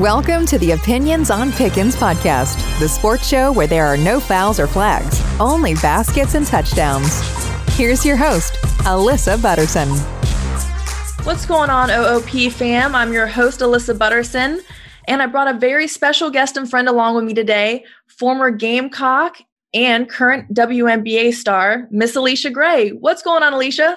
Welcome to the Opinions on Pickens podcast, the sports show where there are no fouls or flags, only baskets and touchdowns. Here's your host, Alyssa Butterson. What's going on, OOP fam? I'm your host, Alyssa Butterson, and I brought a very special guest and friend along with me today, former Gamecock and current WNBA star, Miss Allisha Gray. What's going on, Allisha?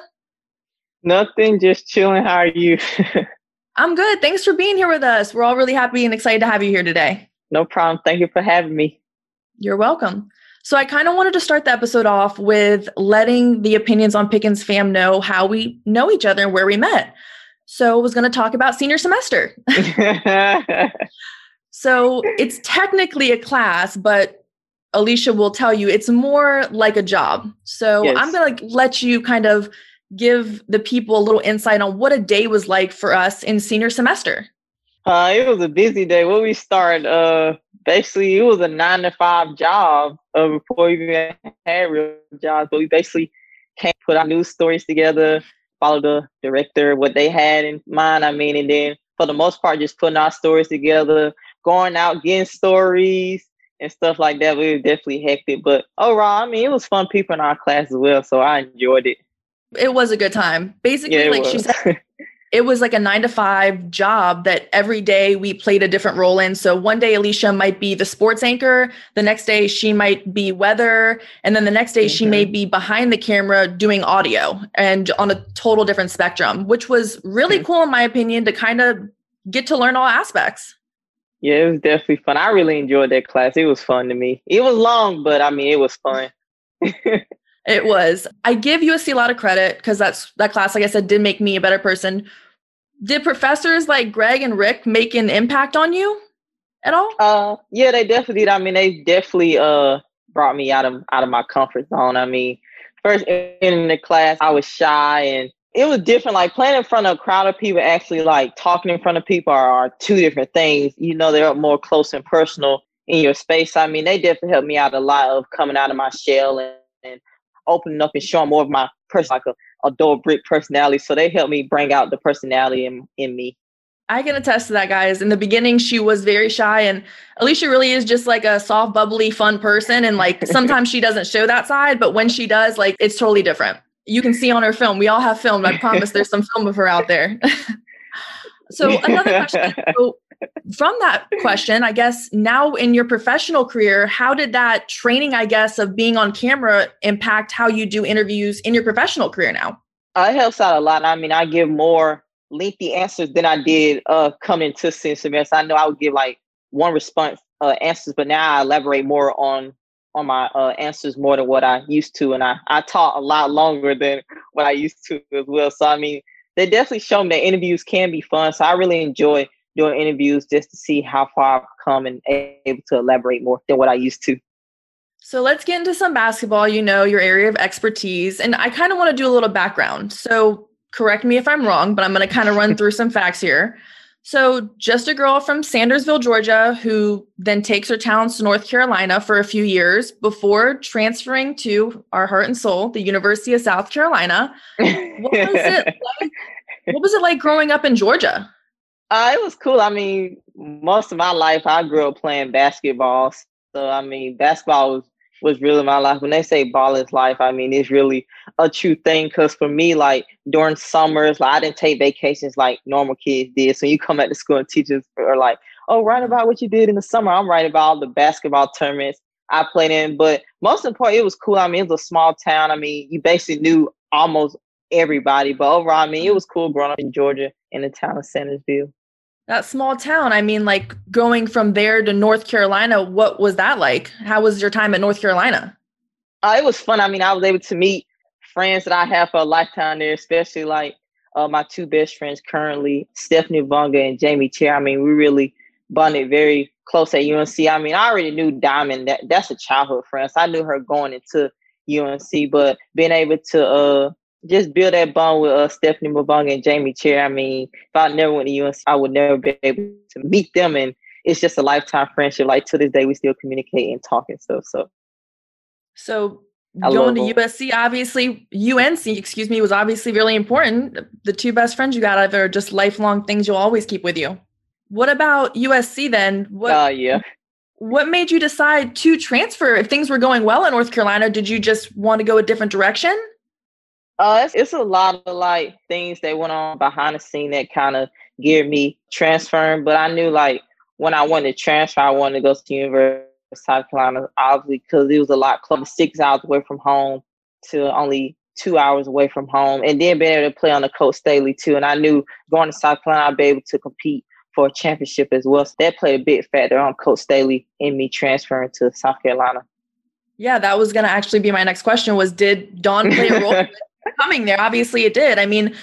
Nothing, just chilling. How are you? I'm good. Thanks for being here with us. We're all really happy and excited to have you here today. No problem. Thank you for having me. You're welcome. So, I kind of wanted to start the episode off with letting the opinions on Pickens fam know how we know each other and where we met. So, I was going to talk about senior semester. so, it's technically a class, but Allisha will tell you it's more like a job. So, yes. I'm going to let you kind of give the people a little insight on what a day was like for us in senior semester? Uh, it was a busy day. When we started, uh, basically, it was a nine to five job uh, before we even had real jobs. But we basically came put our news stories together, follow the director, what they had in mind. I mean, and then for the most part, just putting our stories together, going out, getting stories and stuff like that. We were definitely hectic. But overall, I mean, it was fun people in our class as well. So I enjoyed it it was a good time. Basically, yeah, like was. she said, it was like a nine to five job that every day we played a different role in. So one day Allisha might be the sports anchor, the next day she might be weather, and then the next day mm-hmm. she may be behind the camera doing audio and on a total different spectrum, which was really mm-hmm. cool in my opinion to kind of get to learn all aspects. Yeah, it was definitely fun. I really enjoyed that class. It was fun to me. It was long, but I mean, it was fun. It was. I give USC a lot of credit because that's that class, like I said, did make me a better person. Did professors like Greg and Rick make an impact on you at all? Uh, yeah, they definitely did. I mean, they definitely uh brought me out of out of my comfort zone. I mean, first in the class, I was shy and it was different. Like playing in front of a crowd of people, actually like talking in front of people are, are two different things. You know, they're more close and personal in your space. I mean, they definitely helped me out a lot of coming out of my shell and, and opening up and showing more of my person, like a, a brick personality. So they helped me bring out the personality in, in me. I can attest to that, guys. In the beginning, she was very shy, and Allisha really is just like a soft, bubbly, fun person. And like sometimes she doesn't show that side, but when she does, like it's totally different. You can see on her film. We all have film. I promise there's some film of her out there. so another question. So from that question, I guess now in your professional career, how did that training, I guess, of being on camera impact how you do interviews in your professional career now? Uh, it helps out a lot. I mean, I give more lengthy answers than I did uh, coming to semester. I know I would give like one response uh, answers, but now I elaborate more on on my uh, answers more than what I used to, and I I taught a lot longer than what I used to as well. So I mean, they definitely show me that interviews can be fun. So I really enjoy doing interviews just to see how far I've come and able to elaborate more than what I used to. So let's get into some basketball, you know, your area of expertise. And I kind of want to do a little background. So correct me if I'm wrong, but I'm going to kind of run through some facts here. So, just a girl from Sandersville, Georgia, who then takes her talents to North Carolina for a few years before transferring to our heart and soul, the University of South Carolina. What was it like? What was it like growing up in Georgia? Uh, it was cool. I mean, most of my life I grew up playing basketball. So I mean, basketball was was really my life. When they say ball is life, I mean it's really a true thing. Cause for me, like during summers, like I didn't take vacations like normal kids did. So you come at the school and teachers are like, "Oh, write about what you did in the summer." I'm writing about all the basketball tournaments I played in. But most important, it was cool. I mean, it was a small town. I mean, you basically knew almost everybody. But overall, I mean, it was cool growing up in Georgia in the town of Sandersville. That small town. I mean, like going from there to North Carolina, what was that like? How was your time at North Carolina? Uh, it was fun. I mean, I was able to meet friends that I have for a lifetime there, especially like uh, my two best friends currently, Stephanie Mavunga and Jamie Cherry. I mean, we really bonded very close at UNC. I mean, I already knew Diamond. That that's a childhood friend. So I knew her going into UNC, but being able to uh just build that bond with uh, Stephanie Mavunga and Jamie Cherry. I mean, if I never went to UNC, I would never be able to meet them. And it's just a lifetime friendship. Like to this day, we still communicate and talk and stuff. So, so I going to USC, obviously, UNC, excuse me, was obviously really important. The two best friends you got are just lifelong things you'll always keep with you. What about USC then? What, uh, yeah. What made you decide to transfer? If things were going well in North Carolina, did you just want to go a different direction? Uh, it's, it's a lot of like things that went on behind the scene that kind of geared me transferring. But I knew like when I wanted to transfer, I wanted to go to University of South Carolina, obviously, because it was a lot closer, six hours away from home to only two hours away from home, and then being able to play on the Coach Staley too. And I knew going to South Carolina, I'd be able to compete for a championship as well. So that played a big factor on Coach Staley and me transferring to South Carolina. Yeah, that was going to actually be my next question was did Dawn play a role coming there? Obviously it did. I mean,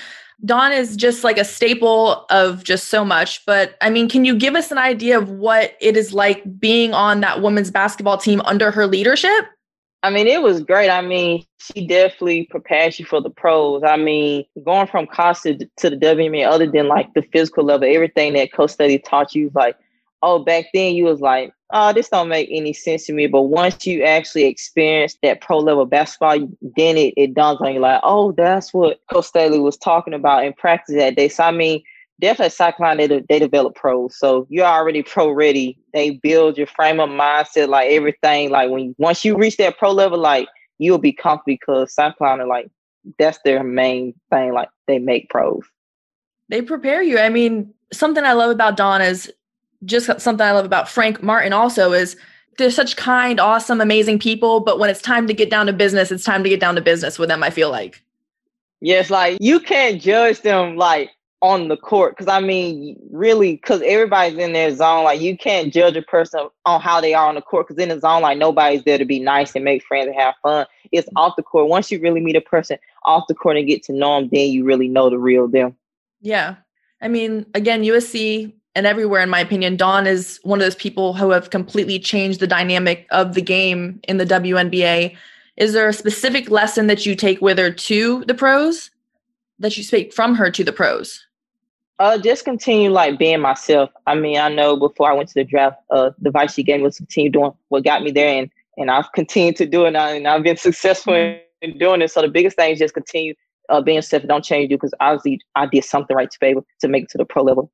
Dawn is just like a staple of just so much. But I mean, can you give us an idea of what it is like being on that women's basketball team under her leadership? I mean, it was great. I mean, she definitely prepares you for the pros. I mean, going from college to, the WNBA, other than like the physical level, everything that Coach Staley taught you, like, oh, back then you was like, oh, this don't make any sense to me. But once you actually experience that pro level basketball, then it, it dawns on you like, oh, that's what Coach Staley was talking about in practice that day. So I mean, definitely Cyclone, they, they develop pros. So you're already pro ready. They build your frame of mindset, like everything. Like when once you reach that pro level, like you'll be comfy because Cyclone are like that's their main thing. Like they make pros. They prepare you. I mean, something I love about Dawn is just something I love about Frank Martin also is they're such kind, awesome, amazing people. But when it's time to get down to business, it's time to get down to business with them, I feel like. Yes, like you can't judge them like on the court because I mean, really, because everybody's in their zone. Like you can't judge a person on how they are on the court because in the zone, like nobody's there to be nice and make friends and have fun. It's off the court. Once you really meet a person off the court and get to know them, then you really know the real them. Yeah, I mean, again, USC and everywhere, in my opinion, Dawn is one of those people who have completely changed the dynamic of the game in the WNBA. Is there a specific lesson that you take with her to the pros? That you speak from her to the pros? Uh, just continue like being myself. I mean, I know before I went to the draft, uh, the advice she was continue doing what got me there, and and I've continued to do it, and I've been successful in doing it. So the biggest thing is just continue uh, being yourself. Don't change you because obviously I did something right to be able to make it to the pro level.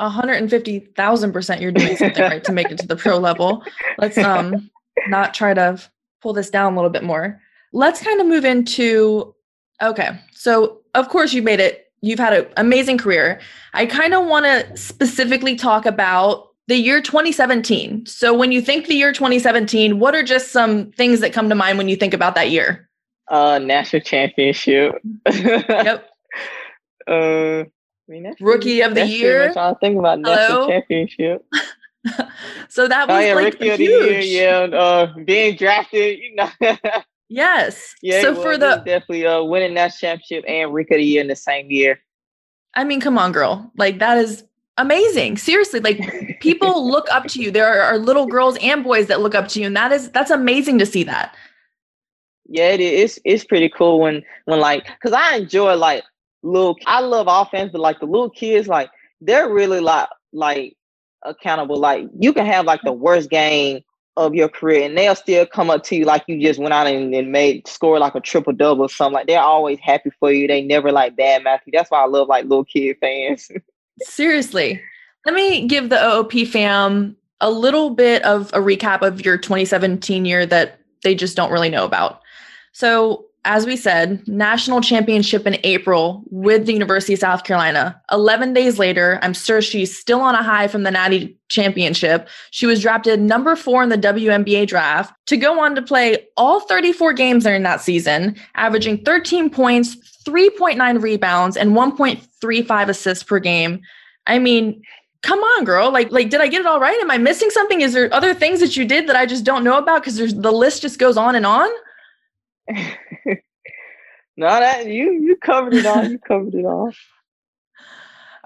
150,000% you're doing something right to make it to the pro level. Let's um not try to pull this down a little bit more. Let's kind of move into okay. So, of course you made it. You've had an amazing career. I kind of want to specifically talk about the year 2017. So, when you think the year 2017, what are just some things that come to mind when you think about that year? Uh national championship. yep. Uh I mean, rookie of the year. I thinking about national championship. so that was oh, yeah, like rookie huge. of the year, yeah, uh, being drafted, you know. yes. Yeah. So for the definitely uh, winning that championship and rookie of the year in the same year. I mean, come on, girl. Like that is amazing. Seriously, like people look up to you. There are, are, little girls and boys that look up to you, and that is that's amazing to see that. Yeah, it is. It's, it's pretty cool when when like because I enjoy like little I love offense, but like the little kids, like they're really like like accountable. Like you can have like the worst game of your career and they'll still come up to you like you just went out and, and made score like a triple double or something. Like they're always happy for you. They never like bad mouth you. That's why I love like little kid fans. Seriously. Let me give the OOP fam a little bit of a recap of your 2017 year that they just don't really know about. So as we said, national championship in April with the University of South Carolina. 11 days later, I'm sure she's still on a high from the Natty Championship. She was drafted number four in the WNBA draft to go on to play all 34 games during that season, averaging 13 points, 3.9 rebounds, and 1.35 assists per game. I mean, come on girl like like did i get it all right am i missing something is there other things that you did that i just don't know about because there's the list just goes on and on no, that you you covered it all. You covered it all.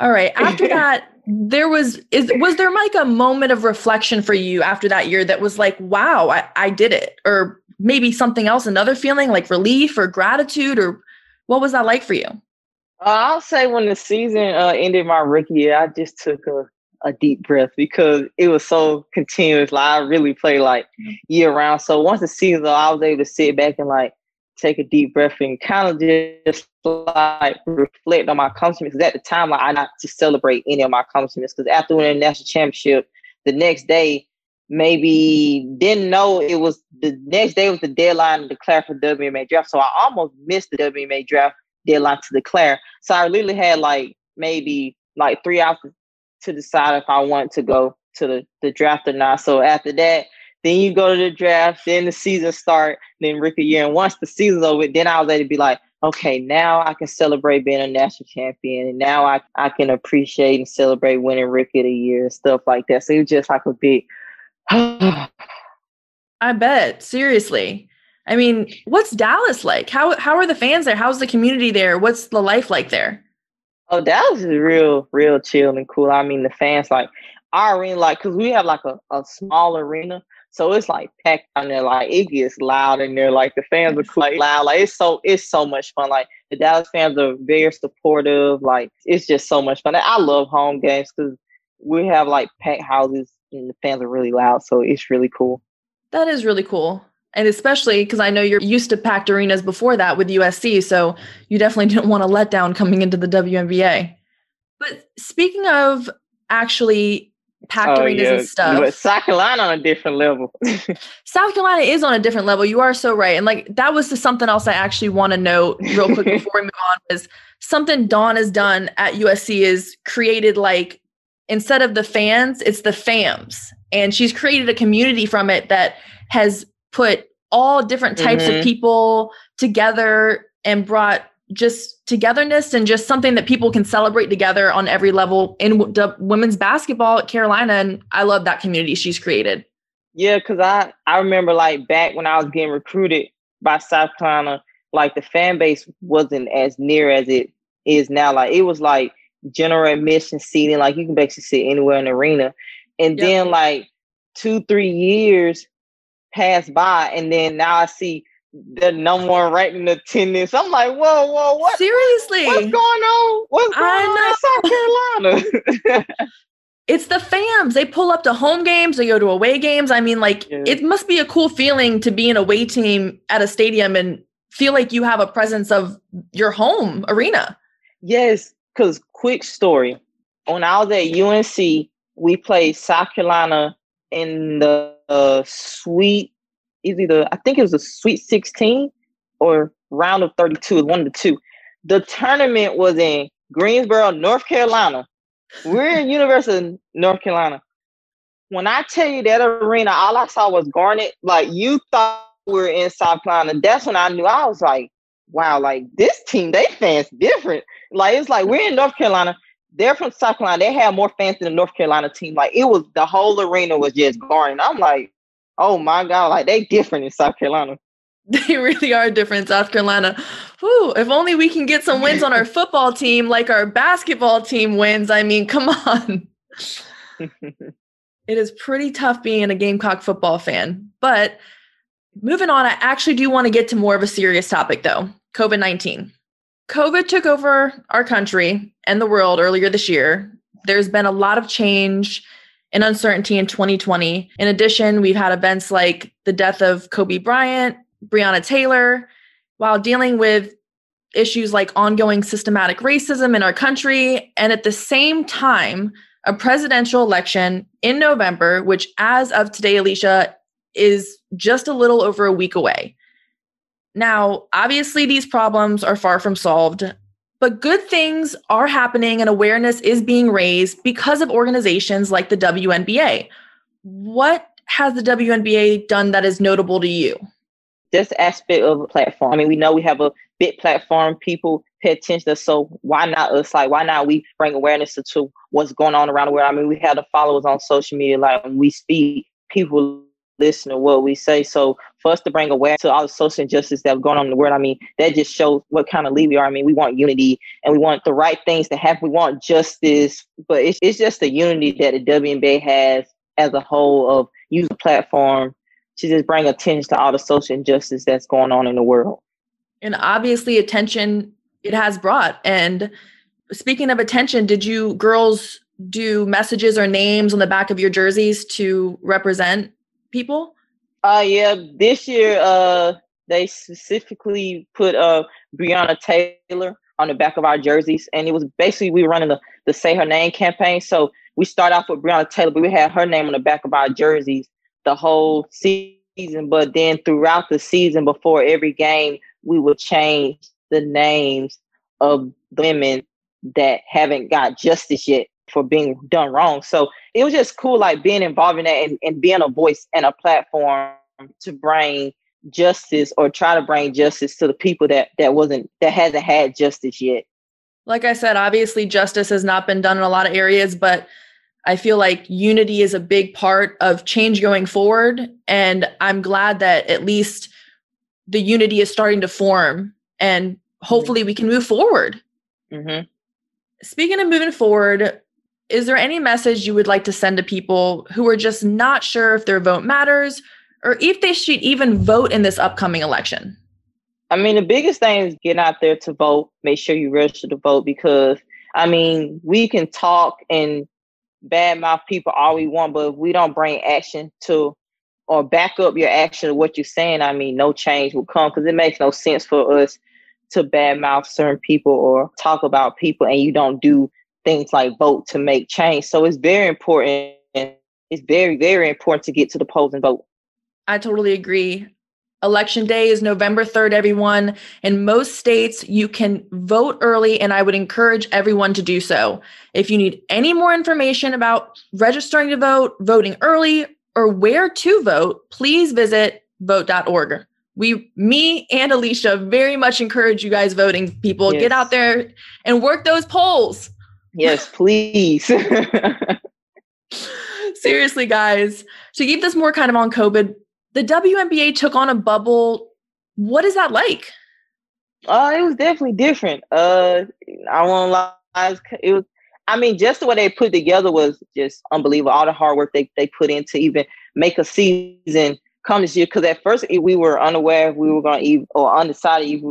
All right. After that, there was is was there like a moment of reflection for you after that year that was like, wow, I, I did it, or maybe something else, another feeling like relief or gratitude, or what was that like for you? Uh, I'll say when the season uh, ended my rookie year, I just took a a deep breath because it was so continuous. Like I really played like mm-hmm. year round. So once the season, I was able to sit back and like take a deep breath and kind of just like reflect on my accomplishments. Because at the time, like, I not to celebrate any of my accomplishments. Because after winning the national championship, the next day, maybe didn't know it was the next day was the deadline to declare for WNBA draft. So I almost missed the WNBA draft deadline to declare. So I literally had like maybe like three hours to decide if I wanted to go to the, the draft or not. So after that, then you go to the draft, then the season start, then rookie year. And once the season's over, then I was able to be like, okay, now I can celebrate being a national champion. And now I, I can appreciate and celebrate winning rookie of the year and stuff like that. So it was just like a big I bet. Seriously. I mean, what's Dallas like? How how are the fans there? How's the community there? What's the life like there? Oh, Dallas is real, real chill and cool. I mean, the fans like our arena, like, cause we have like a, a small arena, so it's like packed down there. Like it gets loud in there. Like the fans are quite loud. Like it's so it's so much fun. Like the Dallas fans are very supportive. Like it's just so much fun. I love home games because we have like packed houses and the fans are really loud. So it's really cool. That is really cool. And especially because I know you're used to packed arenas before that with USC. So you definitely didn't want to let down coming into the WNBA. But speaking of actually packed oh, arenas yeah. and stuff. But South Carolina on a different level. South Carolina is on a different level. You are so right. And like that was just something else I actually want to note real quick before we move on is something Dawn has done at USC is created like instead of the fans, it's the fams. And she's created a community from it that has put all different types mm-hmm. of people together and brought just togetherness and just something that people can celebrate together on every level in w- women's basketball at Carolina. And I love that community she's created. Yeah, because I, I remember like back when I was getting recruited by South Carolina, like the fan base wasn't as near as it is now. Like it was like general admission seating. Like you can basically sit anywhere in the arena. And yep. then like two, three years passed by, and then now I see the number one ranked in attendance. I'm like, whoa, whoa, what? Seriously, what's going on? What's going on in South Carolina? it's the fams. They pull up to home games, they go to away games. I mean, like, yeah. it must be a cool feeling to be an away team at a stadium and feel like you have a presence of your home arena. Yes, because quick story. When I was at UNC, we played South Carolina in the uh, sweet, either I think it was a sweet 16 or round of 32, one of the two. The tournament was in Greensboro, North Carolina. We're in University of North Carolina. When I tell you that arena, all I saw was garnet. Like you thought we were in South Carolina. That's when I knew I was like, wow, like this team, they fans different. Like it's like we're in North Carolina. They're from South Carolina. They have more fans than the North Carolina team. Like it was the whole arena was just garnet. I'm like, oh my god, like they different in South Carolina. They really are different in South Carolina. Whew, if only we can get some wins on our football team like our basketball team wins. I mean, come on. it is pretty tough being a Gamecock football fan. But moving on, I actually do want to get to more of a serious topic though COVID 19. COVID took over our country and the world earlier this year. There's been a lot of change and uncertainty in 2020. In addition, we've had events like the death of Kobe Bryant, Breonna Taylor, while dealing with issues like ongoing systematic racism in our country. And at the same time, a presidential election in November, which as of today, Allisha, is just a little over a week away. Now, obviously, these problems are far from solved, but good things are happening and awareness is being raised because of organizations like the WNBA. What has the WNBA done that is notable to you? This aspect of a platform. I mean, we know we have a big platform. People pay attention to so why not us? Like, why not we bring awareness to what's going on around the world? I mean, we have the followers on social media. Like, when we speak, people listen to what we say. So for us to bring awareness to all the social injustice that's going on in the world, I mean, that just shows what kind of lead we are. I mean, we want unity and we want the right things to happen. We want justice, but it's, it's just the unity that the WNBA has as a whole of use a platform to just bring attention to all the social injustice that's going on in the world. And obviously attention it has brought. And speaking of attention, did you girls do messages or names on the back of your jerseys to represent people? Uh yeah, this year uh they specifically put uh Breonna Taylor on the back of our jerseys, and it was basically we were running the the Say Her Name campaign. So we start off with Breonna Taylor, but we had her name on the back of our jerseys the whole season. But then throughout the season, before every game, we would change the names of women that haven't got justice yet for being done wrong. So it was just cool, like being involved in that and, and being a voice and a platform to bring justice or try to bring justice to the people that that wasn't that hasn't had justice yet. Like I said, obviously justice has not been done in a lot of areas, but I feel like unity is a big part of change going forward. And I'm glad that at least the unity is starting to form and hopefully we can move forward. Mm-hmm. Speaking of moving forward, is there any message you would like to send to people who are just not sure if their vote matters or if they should even vote in this upcoming election? I mean, the biggest thing is getting out there to vote. Make sure you register to vote because, I mean, we can talk and badmouth people all we want, but if we don't bring action to or back up your action of what you're saying, I mean, no change will come because it makes no sense for us to badmouth certain people or talk about people and you don't do things like vote to make change. So it's very important. It's very, very important to get to the polls and vote. I totally agree. Election day is November 3rd, everyone. In most states, you can vote early, and I would encourage everyone to do so. If you need any more information about registering to vote, voting early, or where to vote, please visit vote.org. We, me and Allisha, very much encourage you guys voting people. Yes. Get out there and work those polls. Yes, please. Seriously, guys. To keep this more kind of on COVID, the WNBA took on a bubble. What is that like? Uh, it was definitely different. Uh, I won't lie. It was. I mean, just the way they put together was just unbelievable. All the hard work they, they put in to even make a season come this year. Because at first we were unaware if we were going to even or undecided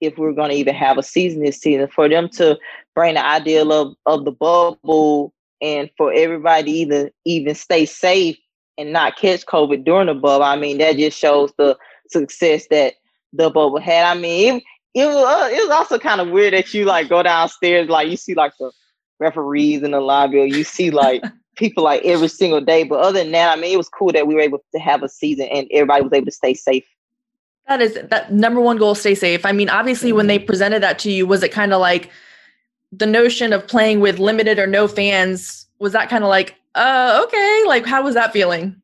if we were going to even have a season this season. For them to bring the idea of of the bubble and for everybody to either even stay safe and not catch COVID during the bubble, I mean, that just shows the success that the bubble had. I mean, it, it was uh, it was also kind of weird that you like go downstairs, like you see like the referees in the lobby, or you see like people like every single day. But other than that, I mean, it was cool that we were able to have a season and everybody was able to stay safe. That is that number one goal, stay safe. I mean, obviously, when they mm-hmm. presented that to you, was it kind of like the notion of playing with limited or no fans? Was that kind of like, uh, okay, like how was that feeling?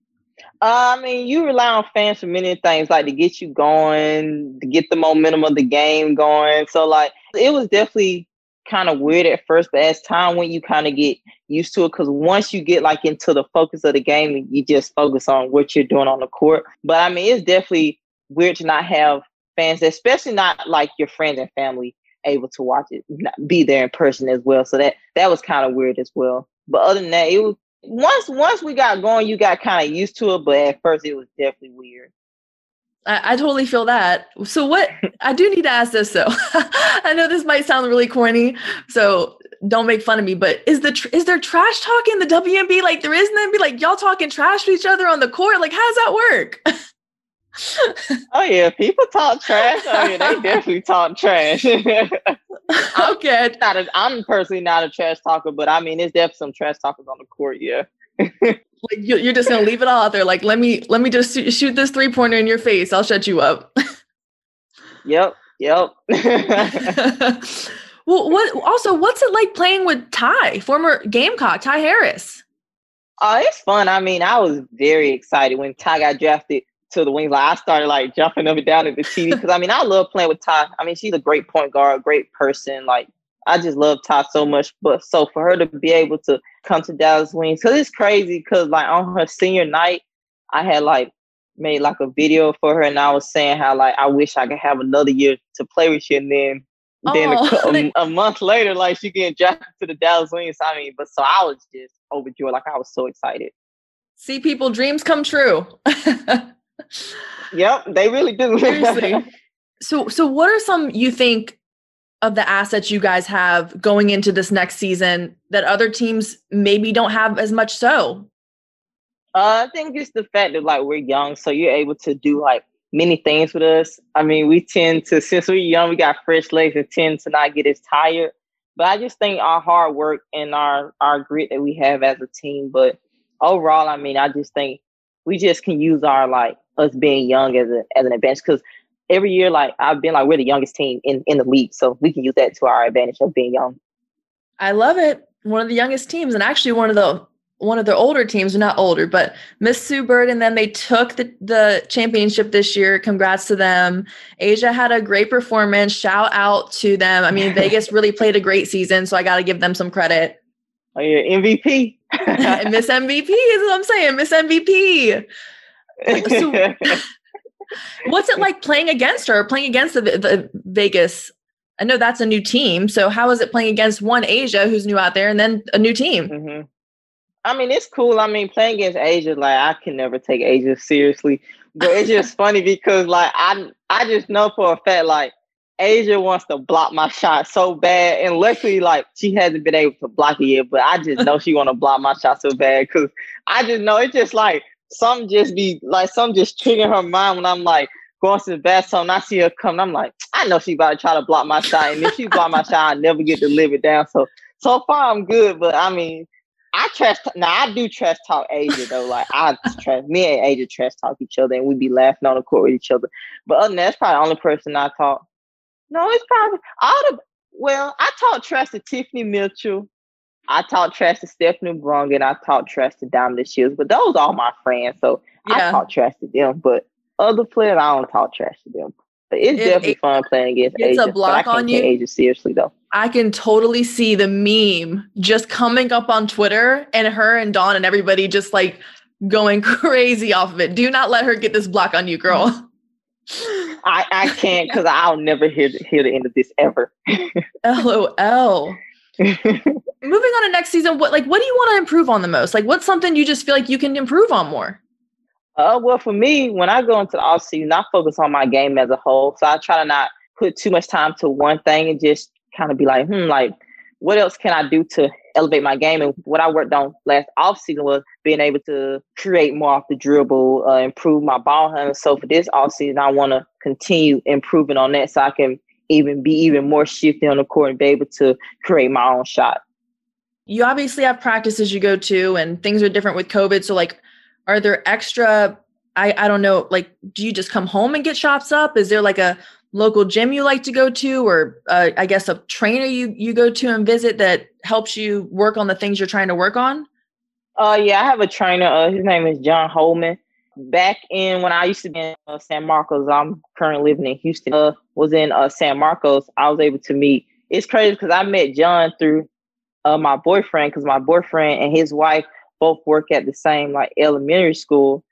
Uh, I mean, you rely on fans for many things, like to get you going, to get the momentum of the game going. So, like, it was definitely kind of weird at first, but as time when you kind of get used to it, because once you get like into the focus of the game, you just focus on what you're doing on the court. But I mean, it's definitely weird to not have fans, especially not like your friends and family able to watch it, be there in person as well. So that that was kind of weird as well. But other than that, it was once once we got going, you got kind of used to it, but at first it was definitely weird. I, I totally feel that. So what I do need to ask this though. I know this might sound really corny, so don't make fun of me. But is the tr- is there trash talk in the WNB? Like there is be Like y'all talking trash to each other on the court? Like how does that work? oh yeah, people talk trash. Oh yeah, they definitely talk trash. okay, not a, I'm personally not a trash talker, but I mean, there's definitely some trash talkers on the court. Yeah. like you're just gonna leave it all out there. Like let me let me just shoot this three pointer in your face. I'll shut you up. yep. Yep. well, what also what's it like playing with Ty, former Gamecock Ty Harris? Oh, it's fun. I mean, I was very excited when Ty got drafted to the wings. Like I started like jumping up and down at the TV because I mean I love playing with Ty. I mean she's a great point guard, great person. Like I just love Ty so much. But so for her to be able to come to Dallas Wings, because it's crazy. Because like on her senior night, I had like made like a video for her, and I was saying how like I wish I could have another year to play with you, and then. Then a, a, month later, like she getting drafted to the Dallas Wings. I mean, but so I was just overjoyed. Like I was so excited. See people, dreams come true. yep, they really do. Seriously. So, so what are some you think of the assets you guys have going into this next season that other teams maybe don't have as much so? Uh, I think it's the fact that like we're young, so you're able to do like many things with us. I mean, we tend to since we're young, we got fresh legs and tend to not get as tired. But I just think our hard work and our our grit that we have as a team. But overall, I mean, I just think we just can use our like us being young as a as an advantage because every year, like I've been like we're the youngest team in in the league, so we can use that to our advantage of being young. I love it. One of the youngest teams, and actually one of the one of the older teams, not older, but Miss Sue Bird, and then they took the, the championship this year. Congrats to them. A'ja had a great performance. Shout out to them. I mean, Vegas really played a great season, so I got to give them some credit. Oh, yeah, MVP. Miss MVP is what I'm saying. Miss MVP. So, what's it like playing against her, playing against the, the Vegas? I know that's a new team. So how is it playing against one A'ja who's new out there and then a new team? Mm-hmm. I mean, it's cool. I mean, playing against A'ja, like I can never take A'ja seriously. But it's just funny because like I I just know for a fact like A'ja wants to block my shot so bad. And luckily, like she hasn't been able to block it yet, but I just know she wanna block my shot so bad because I just know it's just like some just be like some just triggering her mind when I'm like going to the bathroom and I see her come. I'm like, I know she about to try to block my shot. And if she block my shot, I never get to live it down. So so far I'm good, but I mean I trash. Now I do trash talk A'ja though. Like I trash. Me and A'ja trash talk each other, and we be laughing on the court with each other. But other than that, that's probably the only person I talk. No, it's probably all the. Well, I talk trash to Tiffany Mitchell. I taught trash to Stephanie Brung, and I taught trash to Diamond DeShields. But those are all my friends, so yeah. I taught trash to them. But other players, I don't talk trash to them. But it's it, definitely it, fun playing against it's A'ja. a block on you. A'ja seriously though. I can totally see the meme just coming up on Twitter and her and Dawn and everybody just like going crazy off of it. Do not let her get this block on you, girl. I, I can't because I'll never hear hear the end of this ever. LOL. Moving on to next season, what like what do you want to improve on the most? Like what's something you just feel like you can improve on more? Uh, well, for me, when I go into the off season, I focus on my game as a whole. So I try to not put too much time to one thing and just kind of be like, hmm, like, what else can I do to elevate my game? And what I worked on last off season was being able to create more off the dribble, uh, improve my ball handling. So for this off season, I want to continue improving on that so I can even be even more shifty on the court and be able to create my own shot. You obviously have practices you go to, and things are different with COVID. So, like, are there extra I, I don't know, like, do you just come home and get shots up? Is there like a local gym you like to go to, or uh, I guess a trainer you you go to and visit that helps you work on the things you're trying to work on? Uh, yeah, I have a trainer. Uh, his name is John Holman. Back in when I used to be in uh, San Marcos, I'm currently living in Houston. Uh, was in uh, San Marcos. I was able to meet. It's crazy because I met John through uh, my boyfriend because my boyfriend and his wife both work at the same like elementary school.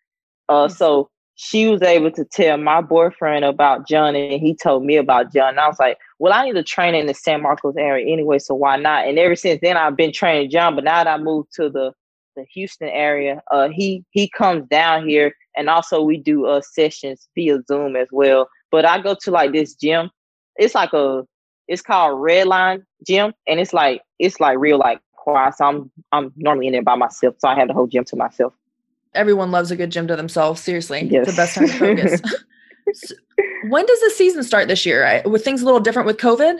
Uh, mm-hmm. so she was able to tell my boyfriend about John, and he told me about John. And I was like, well, I need to train in the San Marcos area anyway, so why not? And ever since then, I've been training John. But now that I moved to the the Houston area, uh, he he comes down here, and also we do uh sessions via Zoom as well. But I go to like this gym. It's like a it's called Redline Gym, and it's like it's like real like quiet. So I'm I'm normally in there by myself, so I have the whole gym to myself. Everyone loves a good gym to themselves. Seriously, yes. the best time to focus. so when does the season start this year? With things a little different with COVID?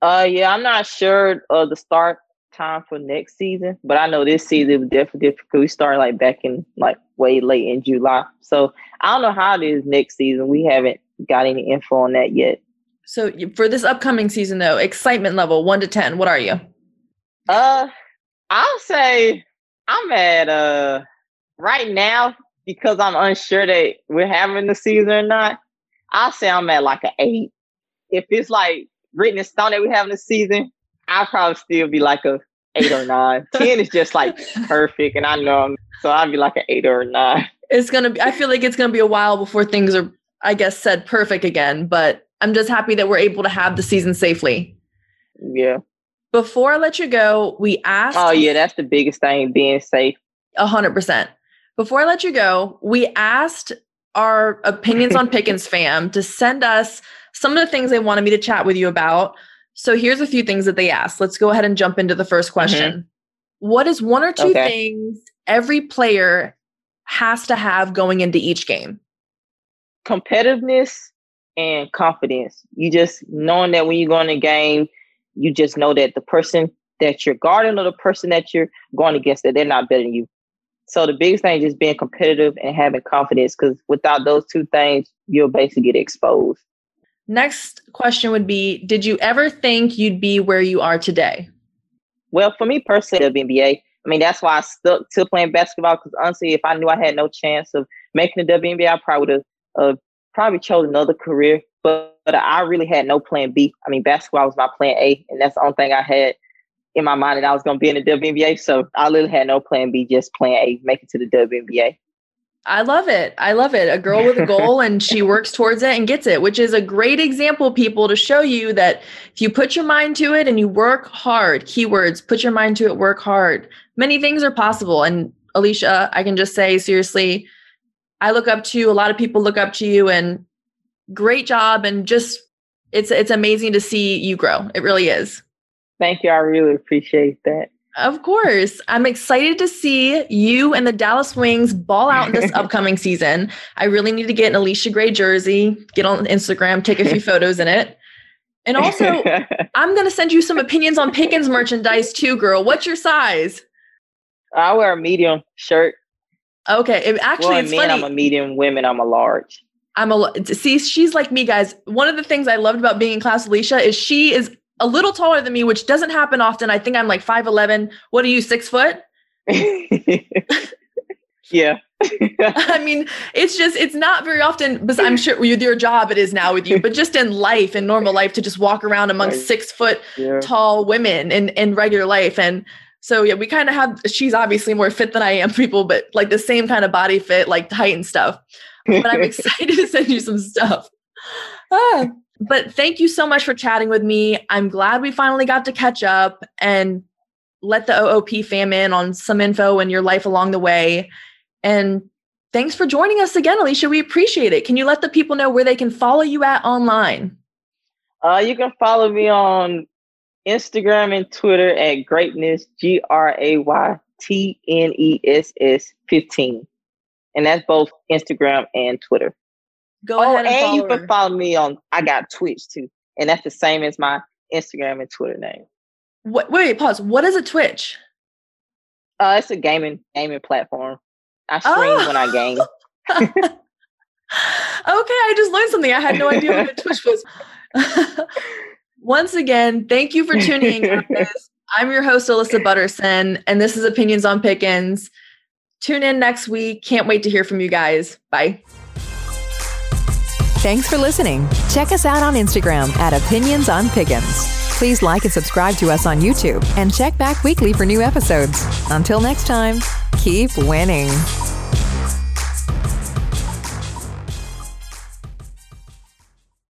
Uh, yeah, I'm not sure of the start time for next season, but I know this season was definitely difficult. We started like back in like way late in July, so I don't know how it is next season. We haven't got any info on that yet. So for this upcoming season, though, excitement level one to ten, what are you? Uh, I'll say I'm at uh right now because I'm unsure that we're having the season or not. I'll say I'm at like an eight. If it's like written in stone that we're having the season, I'll probably still be like a eight or nine. Ten is just like perfect, and I know I'm, so I'd be like an eight or a nine. It's gonna be. I feel like it's gonna be a while before things are, I guess, said perfect again. But I'm just happy that we're able to have the season safely. Yeah. Before I let you go, we asked. Oh yeah, that's the biggest thing, being safe. A hundred percent. Before I let you go, we asked our opinions on Pickens fam to send us some of the things they wanted me to chat with you about. So here's a few things that they asked. Let's go ahead and jump into the first question. Mm-hmm. What is one or two okay. things every player has to have going into each game? competitiveness and confidence. You just knowing that when you go in a game, you just know that the person that you're guarding or the person that you're going against that they're not better than you. So the biggest thing is just being competitive and having confidence because without those two things, you'll basically get exposed. Next question would be Did you ever think you'd be where you are today? Well, for me personally, WNBA, I mean, that's why I stuck to playing basketball because honestly, if I knew I had no chance of making the WNBA, I probably would have uh, probably chose another career. But, but I really had no plan B. I mean, basketball was my plan A, and that's the only thing I had in my mind that I was going to be in the WNBA. So I literally had no plan B, just plan A, make it to the WNBA. I love it. I love it. A girl with a goal and she works towards it and gets it, which is a great example, people, to show you that if you put your mind to it and you work hard, keywords, put your mind to it, work hard, many things are possible. And Allisha, I can just say, seriously, I look up to you. A lot of people look up to you and great job. And just, it's, it's amazing to see you grow. It really is. Thank you. I really appreciate that. Of course. I'm excited to see you and the Dallas Wings ball out in this upcoming season. I really need to get an Allisha Gray jersey, get on Instagram, take a few photos in it. And also, I'm going to send you some opinions on Pickens merchandise too, girl. What's your size? I wear a medium shirt. Okay. It, actually, well, it's men, funny. I'm a medium. Women, I'm a large. I'm a see. She's like me, guys. One of the things I loved about being in class Allisha is she is a little taller than me, which doesn't happen often. I think I'm like 5'11. What are you, six foot? yeah. I mean, it's just, it's not very often, but I'm sure with your job it is now with you, but just in life, in normal life, to just walk around amongst six foot yeah. tall women in, in regular life. And so, yeah, we kind of have, she's obviously more fit than I am, people, but like the same kind of body fit, like height and stuff. But I'm excited to send you some stuff. Ah. But thank you so much for chatting with me. I'm glad we finally got to catch up and let the OOP fam in on some info and your life along the way. And thanks for joining us again, Allisha. We appreciate it. Can you let the people know where they can follow you at online? Uh, you can follow me on Instagram and Twitter at greatness, G R A Y T N E S S 15. And that's both Instagram and Twitter. Go oh, ahead and, and you can follow me on. I got Twitch too, and that's the same as my Instagram and Twitter name. What, wait, pause. What is a Twitch? Uh, it's a gaming gaming platform. I stream oh. when I game. okay, I just learned something. I had no idea what a Twitch was. Once again, thank you for tuning in, guys. I'm your host, Alyssa Butterson, and this is Opinions on Pickens. Tune in next week. Can't wait to hear from you guys. Bye. Thanks for listening. Check us out on Instagram at Opinions on Pickens. Please like and subscribe to us on YouTube and check back weekly for new episodes. Until next time, keep winning.